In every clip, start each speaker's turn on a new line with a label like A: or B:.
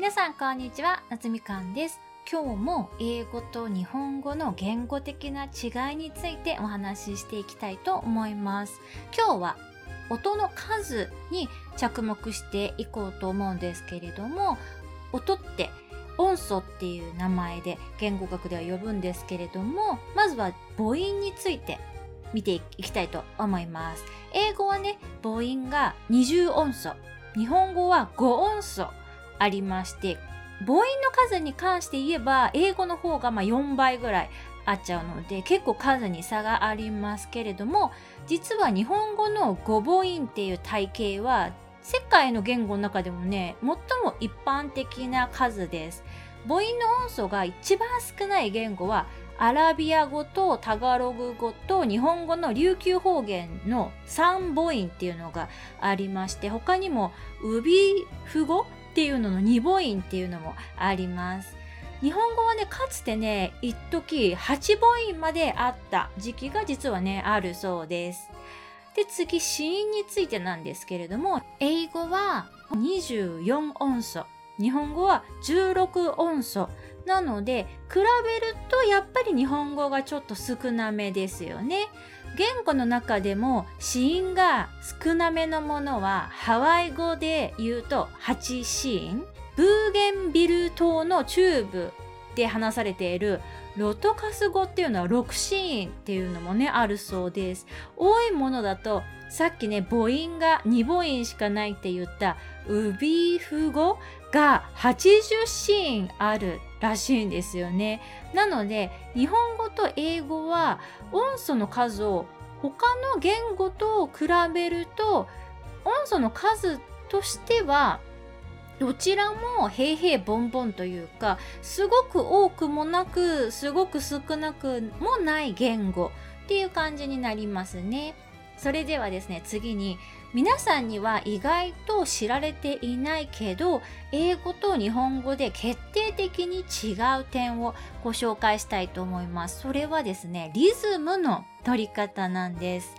A: 皆さんこんにちは夏みかんです。今日も英語と日本語の言語的な違いについてお話ししていきたいと思います。今日は音の数に着目していこうと思うんですけれども音って音素っていう名前で言語学では呼ぶんですけれどもまずは母音について見ていきたいと思います。英語はね母音が20音素。日本語は5音素。ありまして母音の数に関して言えば英語の方がま4倍ぐらいあっちゃうので結構数に差がありますけれども実は日本語の5母音っていう体系は世界の言語の中でもね最も一般的な数です。母音の音素が一番少ない言語はアラビア語とタガログ語と日本語の琉球方言の3母音っていうのがありまして他にもウビフ語っていうのの2母音っていうのもあります。日本語はねかつてね一時8母音まであった時期が実はねあるそうです。で次子音についてなんですけれども英語は24音素。日本語は16音素なので比べるとやっぱり日本語がちょっと少なめですよね。言語の中でも子音が少なめのものはハワイ語で言うと8子音ブーゲンビル島の中部で話されているロトカス語っていうのは6子音っていうのもねあるそうです。多いものだとさっきね母音が2母音しかないって言ったウビーフ語が80シーンあるらしいんですよね。なので日本語と英語は音素の数を他の言語と比べると音素の数としてはどちらも平々凡々というかすごく多くもなくすごく少なくもない言語っていう感じになりますね。それではですね次に皆さんには意外と知られていないけど英語と日本語で決定的に違う点をご紹介したいと思いますそれはですねリズムの取り方なんです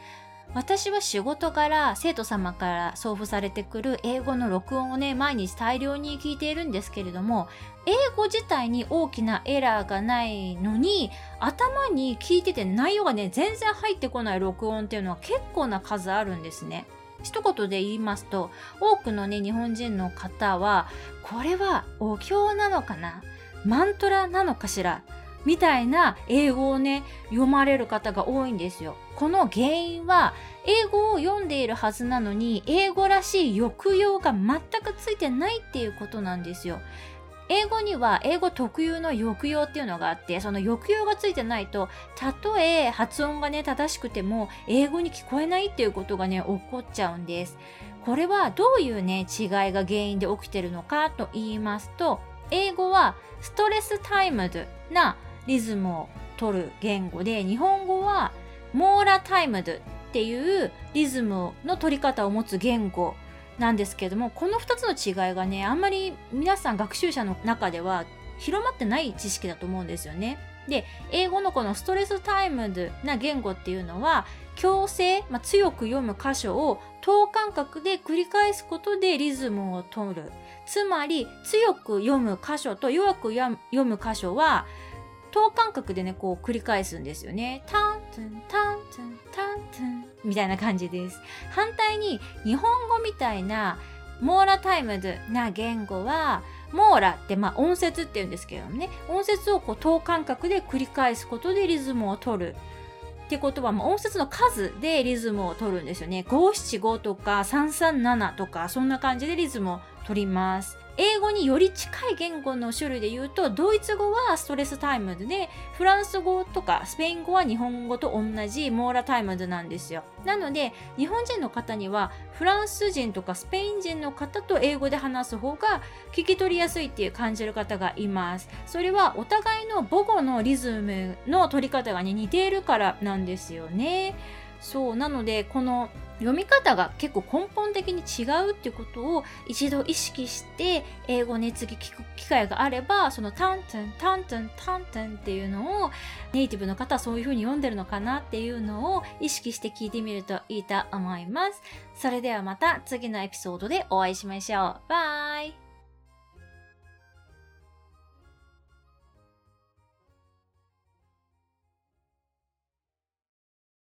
A: 私は仕事から生徒様から送付されてくる英語の録音をね毎日大量に聞いているんですけれども英語自体に大きなエラーがないのに頭に聞いてて内容がね全然入ってこない録音っていうのは結構な数あるんですね。一言で言いますと多くのね日本人の方はこれはお経なのかな？マントラなのかしら？みたいな英語をね読まれる方が多いんですよ。この原因は英語を読んでいるはずなのに英語らしい抑揚が全くついてないっていうことなんですよ。英語には英語特有の抑揚っていうのがあってその抑揚がついてないとたとえ発音がね正しくても英語に聞こえないっていうことがね起こっちゃうんですこれはどういうね違いが原因で起きてるのかと言いますと英語は stress-timed なリズムを取る言語で日本語は mora-timed っていうリズムの取り方を持つ言語なんですけどもこの2つの違いがねあんまり皆さん学習者の中では広まってない知識だと思うんですよね。で英語のこの stress-timed な言語っていうのは強勢、まあ、強く読む箇所を等間隔で繰り返すことでリズムを取るつまり強く読む箇所と弱く読む箇所は等間隔でねこう繰り返すんですよね。タントンタントンタントンみたいな感じです。反対に日本語みたいな mora-timed な言語はモーラってまあ音節って言うんですけどもね音節をこう等間隔で繰り返すことでリズムを取るってことは、まあ、音節の数でリズムを取るんですよね。五七五とか337とかそんな感じでリズムを取ります。英語により近い言語の種類で言うとドイツ語は stress-timed でフランス語とかスペイン語は日本語と同じ mora-timed なんですよ。なので日本人の方にはフランス人とかスペイン人の方と英語で話す方が聞き取りやすいっていう感じる方がいます。それはお互いの母語のリズムの取り方が、ね、似ているからなんですよね。そうなのでこの読み方が結構根本的に違うっていうことを一度意識して英語ね次聞く機会があればそのタントンタントンタントンっていうのをネイティブの方はそういう風に読んでるのかなっていうのを意識して聞いてみるといいと思います。それではまた次のエピソードでお会いしましょう。バイ